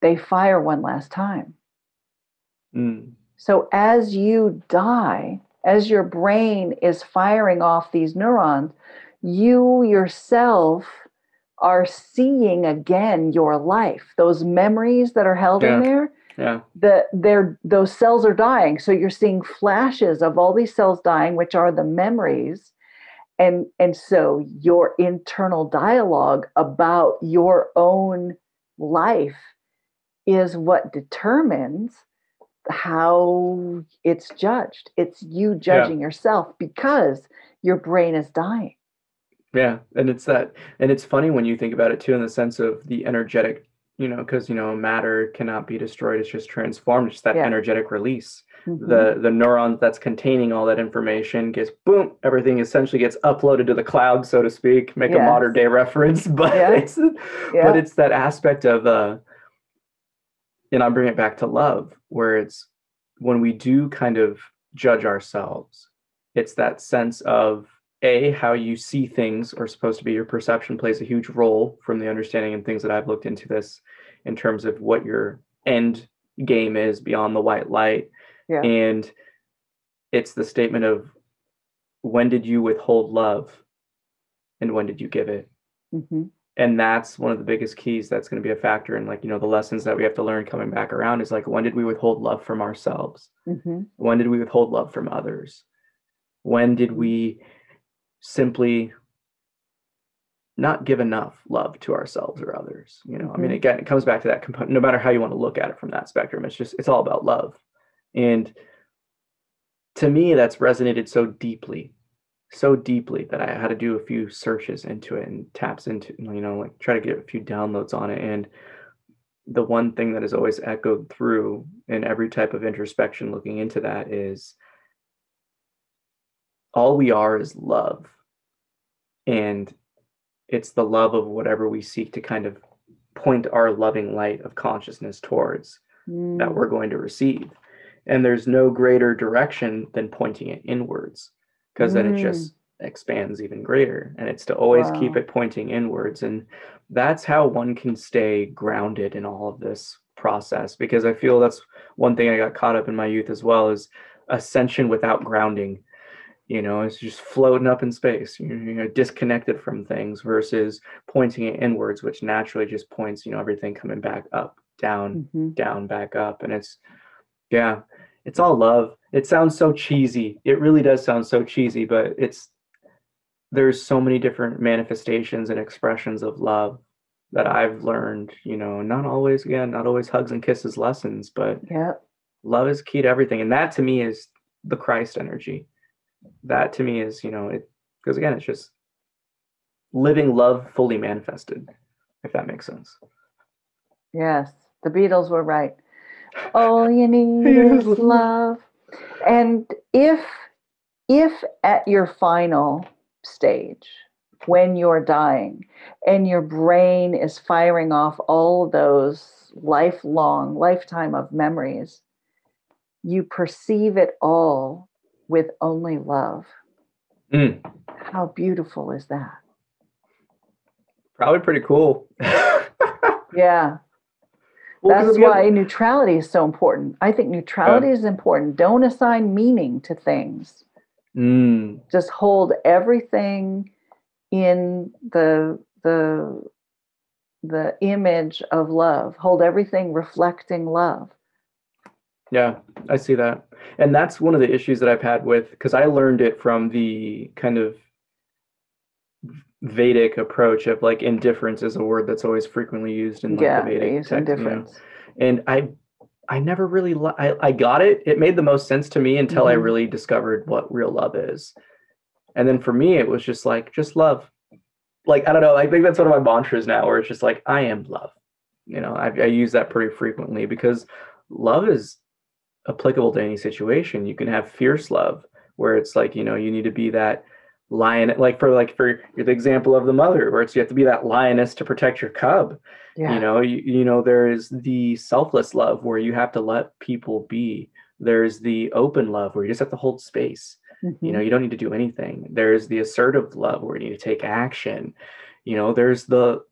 They fire one last time. Mm. So as you die, as your brain is firing off these neurons, you yourself are seeing again your life. Those memories that are held in there, Yeah. the they're those cells are dying. So you're seeing flashes of all these cells dying, which are the memories. And and so your internal dialogue about your own life is what determines how it's judged. It's you judging yourself because your brain is dying. Yeah, and it's that, and it's funny when you think about it too, in the sense of the energetic, you know, because you know matter cannot be destroyed; it's just transformed. It's that Yeah. energetic release. Mhm. The the neurons that's containing all that information gets boom, everything essentially gets uploaded to the cloud, so to speak. Make a modern day reference, but Yeah. it's Yeah. but it's that aspect of uh, and I bring it back to love, where it's when we do kind of judge ourselves, it's that sense of a how you see things are supposed to be your perception plays a huge role from the understanding and things that I've looked into this in terms of what your end game is beyond the white light Yeah. and it's the statement of when did you withhold love and when did you give it Mhm. And that's one of the biggest keys that's going to be a factor in like you know the lessons that we have to learn coming back around is like when did we withhold love from ourselves Mhm. when did we withhold love from others when did we simply not give enough love to ourselves or others you know i mean Mhm. again it comes back to that component no matter how you want to look at it from that spectrum it's just it's all about love and to me that's resonated so deeply so deeply that i had to do a few searches into it and taps into you know like try to get a few downloads on it. And the one thing that has always echoed through in every type of introspection looking into that is all we are is love. And it's the love of whatever we seek to kind of point our loving light of consciousness towards that Mm. we're going to receive. And there's no greater direction than pointing it inwards because then it Mm. just expands even greater and it's to always keep it pointing inwards and that's how one can stay grounded in all of this process because i feel that's one thing i got caught up in my youth as well is ascension without grounding you know it's just floating up in space you're, you're disconnected from things versus pointing it inwards which naturally just points you know everything coming back up down Mhm. down back up and it's yeah it's all love it sounds so cheesy it really does sound so cheesy but it's there's so many different manifestations and expressions of love that i've learned you know not always again not always hugs and kisses lessons but Yeah. love is key to everything and that to me is the christ energy that to me is you know it because again it's just living love fully manifested if that makes sense Yes. The Beatles were right. All you need is love. And if if at your final stage when you're dying and your brain is firing off all those lifelong lifetime of memories you perceive it all with only love. Mm, how beautiful is that? Probably pretty cool. Yeah Well, That's why neutrality is so important. I think neutrality is important. Don't assign meaning to things. Mm, Just hold everything in the the the image of love. Hold everything reflecting love. Yeah, I see that. And that's one of the issues that I've had with because I learned it from the kind of Vedic approach of like indifference is a word that's always frequently used in like yeah, the Vedic text, you know. And I I never really li- I, I got it. It made the most sense to me until I Mhm. really discovered what real love is. And then for me it was just like just love. Like I don't know, I think that's one of my mantras now where it's just like I am love. You know, I, I use that pretty frequently because love is applicable to any situation. You can have fierce love where it's like, you know, you need to be that lion like for like for the example of the mother where it's you have to be that lioness to protect your cub. Yeah. you know you, you know there is the selfless love where you have to let people be. There's the open love where you just have to hold space. You Mhm. know you don't need to do anything. There's the assertive love where you need to take action. You know there's the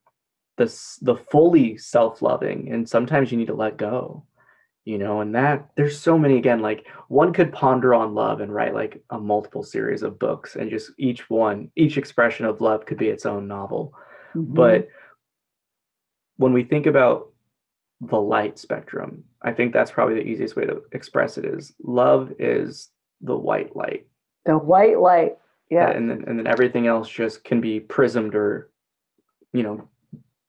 the the fully self-loving and sometimes you need to let go you know and that there's so many again like one could ponder on love and write like a multiple series of books and just each one each expression of love could be its own novel Mhm. but when we think about the light spectrum i think that's probably the easiest way to express it is love is the white light the white light. Yeah. and then and then everything else just can be prismed or you know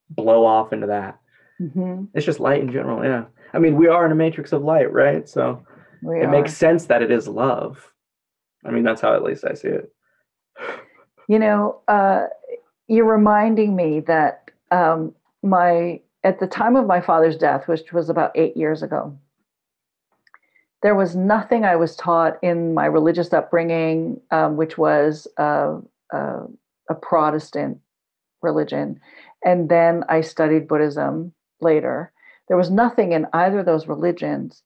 blow off into that hmm it's just light in general yeah. I mean we are in a matrix of light right? So We it are. makes sense that it is love. I mean that's how at least i see it. You know, uh, you're reminding me that um, my at the time of my father's death, which was about eight years ago, there was nothing I was taught in my religious upbringing, um, which was uh, uh, a Protestant religion, and then I studied Buddhism later. There was nothing in either of those religions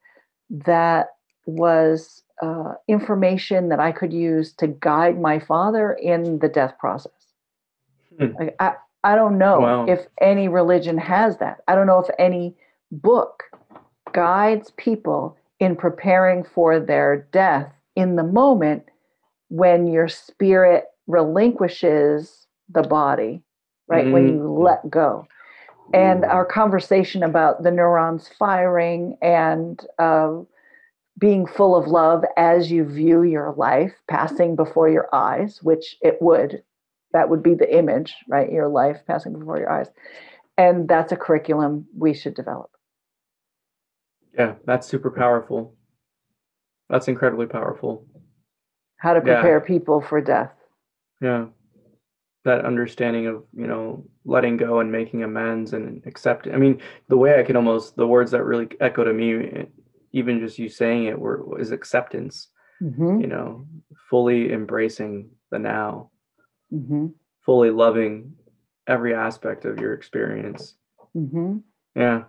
that was uh, information that I could use to guide my father in the death process. Hmm. Like, I, I don't know Wow. if any religion has that. I don't know if any book guides people in preparing for their death in the moment when your spirit relinquishes the body, right? When you Mm. let go and our conversation about the neurons firing and uh, being full of love as you view your life passing before your eyes, which it would, that would be the image, right? Your life passing before your eyes. And that's a curriculum we should develop. yeah that's super powerful that's incredibly powerful How to Yeah. prepare people for death. yeah that understanding of you know letting go and making amends and accepting i mean the way i can almost the words that really echo to me even just you saying it were is acceptance. Hmm you know fully embracing the now. Hmm fully loving every aspect of your experience. Hmm yeah.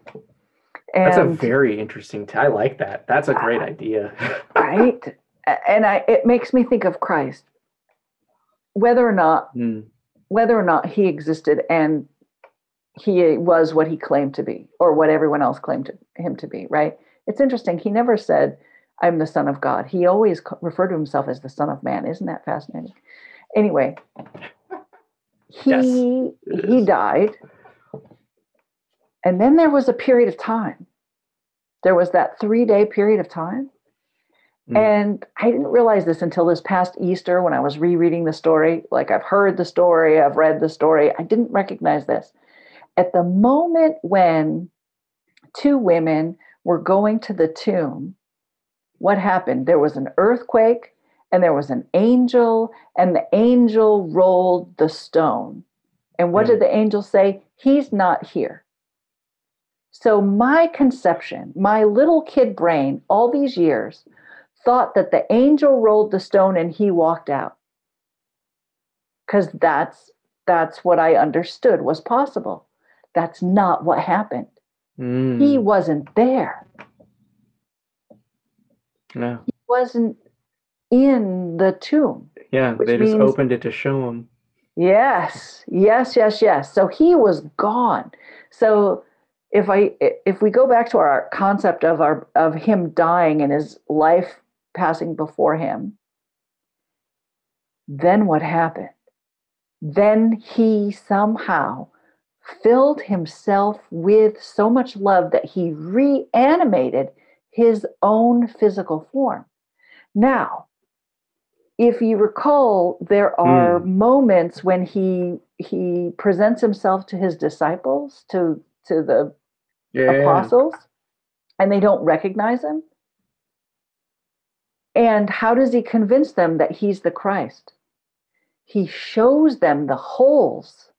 That's a very interesting t- i like that. That's a great idea. right, and I it makes me think of Christ. Whether or not Mm, whether or not he existed and he was what he claimed to be or what everyone else claimed to, him to be right? It's interesting. He never said i'm the son of god. He always referred to himself as the son of man. Isn't that fascinating? Anyway he Yes, he died. And then there was a period of time. There was that three day period of time Mm. and I didn't realize this until this past Easter when I was rereading the story. Like I've heard the story, I've read the story. I didn't recognize this. At the moment when two women were going to the tomb, what happened? There was an earthquake and there was an angel, and the angel rolled the stone. And what Yeah. did the angel say? He's not here. So, my conception, my little kid brain, all these years, thought that the angel rolled the stone and he walked out. Because that's that's what i understood was possible. That's not what happened. Mm, he wasn't there. Yeah, he wasn't in the tomb yeah they just means- opened it to show him. Yes yes yes yes. So he was gone. So if i if we go back to our concept of our of him dying and his life passing before him. Then what happened? Then he somehow filled himself with so much love that he reanimated his own physical form. Now if you recall there hmm. are moments when he he presents himself to his disciples to to the yeah. apostles and they don't recognize him and how does he convince them that he's the christ he shows them the holes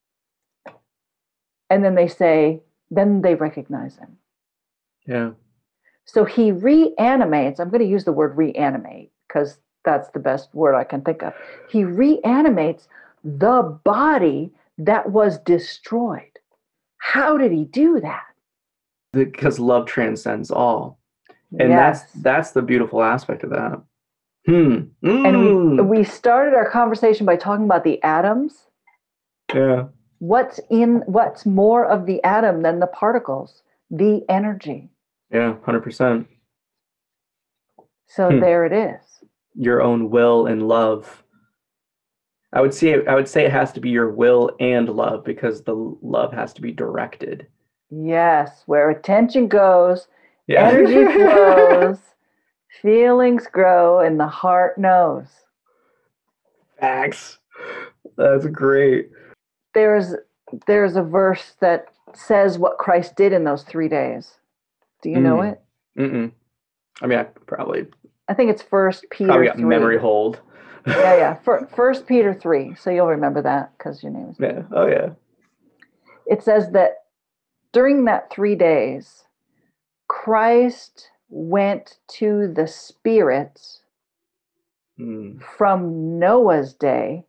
and then they say then they recognize him yeah so he reanimates i'm going to use the word reanimate because that's the best word I can think of. He reanimates the body that was destroyed. How did he do that? Because love transcends all. And yes. that's that's the beautiful aspect of that. Hmm. and we, Mm. we started our conversation by talking about the atoms. yeah. What's in what's more of the atom than the particles? The energy. Yeah, hundred percent. So Hmm. there it is. Your own will and love. I would say I would say it has to be your will and love because the love has to be directed. Yes, where attention goes, Yeah. energy flows, feelings grow, and the heart knows. Facts. That's great. There's there's a verse that says what Christ did in those three days. Do you know Mm. it? Mm-mm. I mean, I probably I think it's First Peter probably got three. memory hold. Yeah, yeah. Fir- First Peter three. So you'll remember that because your name is. yeah. Oh yeah. It says that during that three days, Christ went to the spirits Mm. from Noah's day.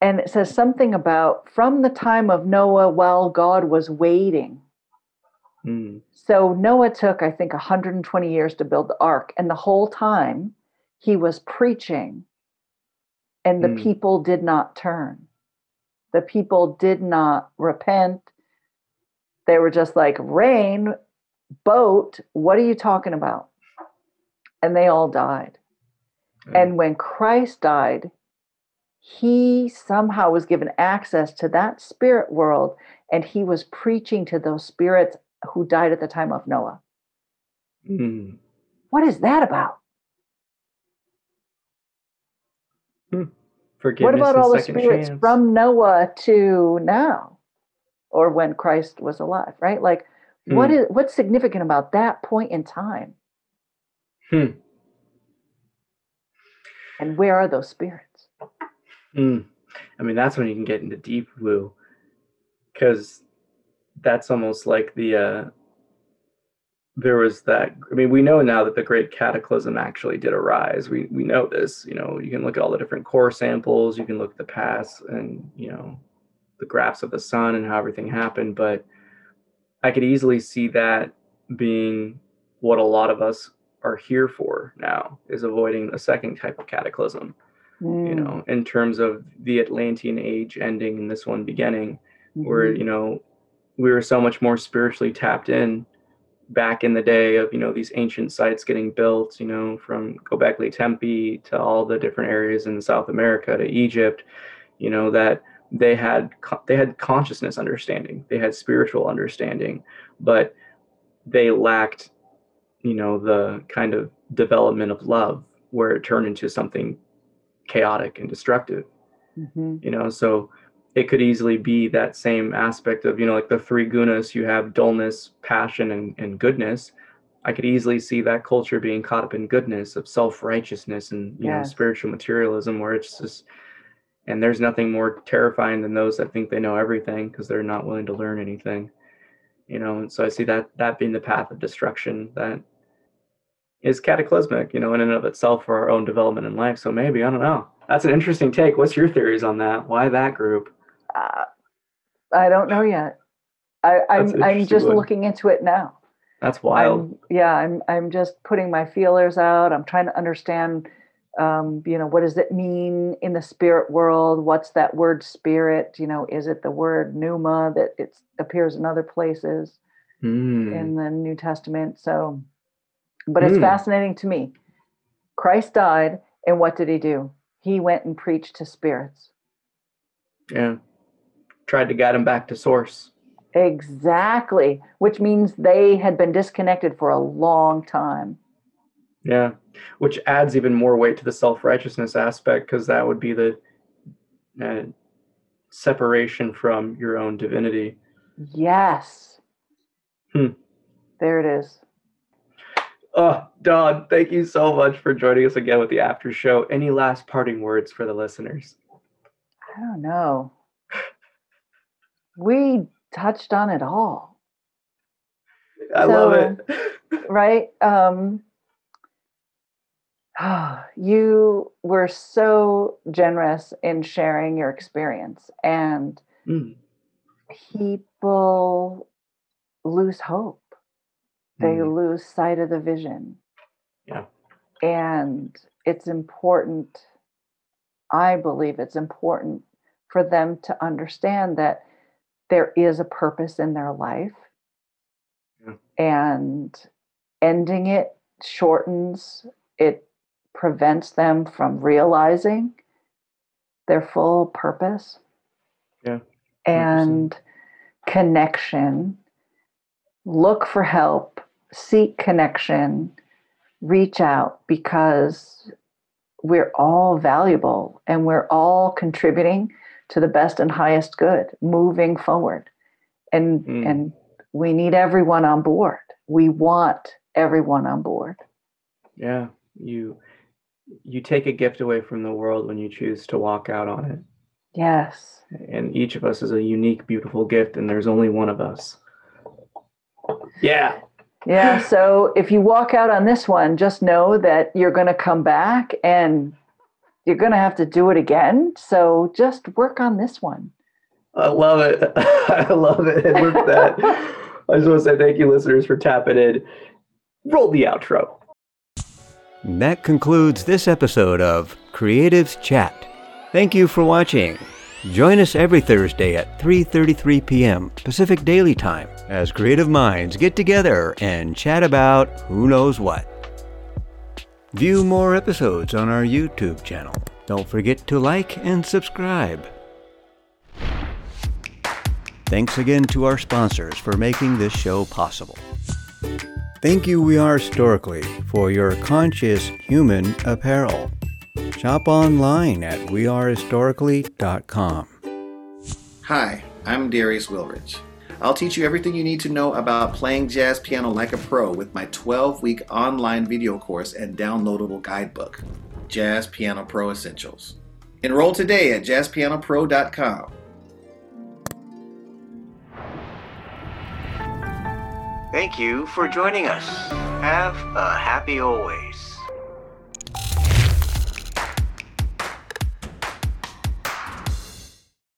And it says something about from the time of Noah while God was waiting. Mm. So Noah took, I think, 120 years to build the ark. And the whole time he was preaching, and the Mm. people did not turn. The people did not repent. They were just like, rain, boat, what are you talking about? And they all died. Yeah. And when Christ died, he somehow was given access to that spirit world and he was preaching to those spirits who died at the time of Noah. Mm. What is that about? Forgiveness what about all the spirits chance. from Noah to now or when Christ was alive, right? Like what Mm. is what's significant about that point in time? Hmm. And where are those spirits? Mm. I mean, that's when you can get into deep woo, because that's almost like the. Uh, there was that. I mean, we know now that the Great Cataclysm actually did arise. We we know this. You know, you can look at all the different core samples. You can look at the past, and you know, the graphs of the sun and how everything happened. But I could easily see that being what a lot of us are here for now is avoiding a second type of cataclysm you Mm, know, in terms of the Atlantean age ending and this one beginning, where, mhm. you know, we were so much more spiritually tapped in back in the day of, you know, these ancient sites getting built, you know, from Gobekli Tepe to all the different areas in South America to Egypt, you know, that they had they had consciousness understanding, they had spiritual understanding, but they lacked, you know, the kind of development of love where it turned into something chaotic and destructive. Mhm. you know so it could easily be that same aspect of you know like the three gunas you have dullness passion and, and goodness. I could easily see that culture being caught up in goodness of self-righteousness and you know spiritual materialism where it's just and there's nothing more terrifying than those that think they know everything because they're not willing to learn anything you know and so i see that that being the path of destruction that is cataclysmic you know in and of itself for our own development in life so maybe i don't know that's an interesting take what's your theories on that why that group Uh, I don't know yet. I, That's I'm I'm just one. looking into it now. that's wild I'm, yeah, I'm I'm just putting my feelers out. I'm trying to understand, um, you know, what does it mean in the spirit world? What's that word spirit? You know, is it the word pneuma that it appears in other places Hmm. in the New Testament? So, but it's Hmm. fascinating to me. Christ died, and what did he do? He went and preached to spirits. yeah tried to guide him back to source Exactly, which means they had been disconnected for a long time. Yeah which adds even more weight to the self-righteousness aspect because that would be the uh, separation from your own divinity Yes. Hmm. There it is. oh Dawn thank you so much for joining us again with the after show any last parting words for the listeners I don't know. We touched on it all, i love it right? Um, you were so generous in sharing your experience, and Mm. people lose hope. They Mm. lose sight of the vision. Yeah. And it's important, I believe it's important for them to understand that there is a purpose in their life. Yeah. And ending it shortens, it prevents them from realizing their full purpose. Yeah. And connection. Look for help, seek connection, reach out because we're all valuable and we're all contributing to the best and highest good moving forward. And Mm. and we need everyone on board. We want everyone on board. Yeah. You you take a gift away from the world when you choose to walk out on it. Yes. And each of us is a unique, beautiful gift, and there's only one of us. Yeah. Yeah. So if you walk out on this one, just know that you're going to come back and you're going to have to do it again. So just work on this one. I love it. I love it. And with that, I just want to say thank you, listeners, for tapping in. Roll the outro. That concludes this episode of Creatives Chat. Thank you for watching. Join us every Thursday at 3:33 p.m. Pacific Daily Time as creative minds get together and chat about who knows what. View more episodes on our YouTube channel. Don't forget to like and subscribe. Thanks again to our sponsors for making this show possible. Thank you, We Are Historically, for your conscious human apparel. Shop online at wearehistorically.com. Hi, I'm Darius Wilrich. I'll teach you everything you need to know about playing jazz piano like a pro with my 12 week online video course and downloadable guidebook, Jazz Piano Pro Essentials. Enroll today at jazzpianopro.com. Thank you for joining us. Have a happy always.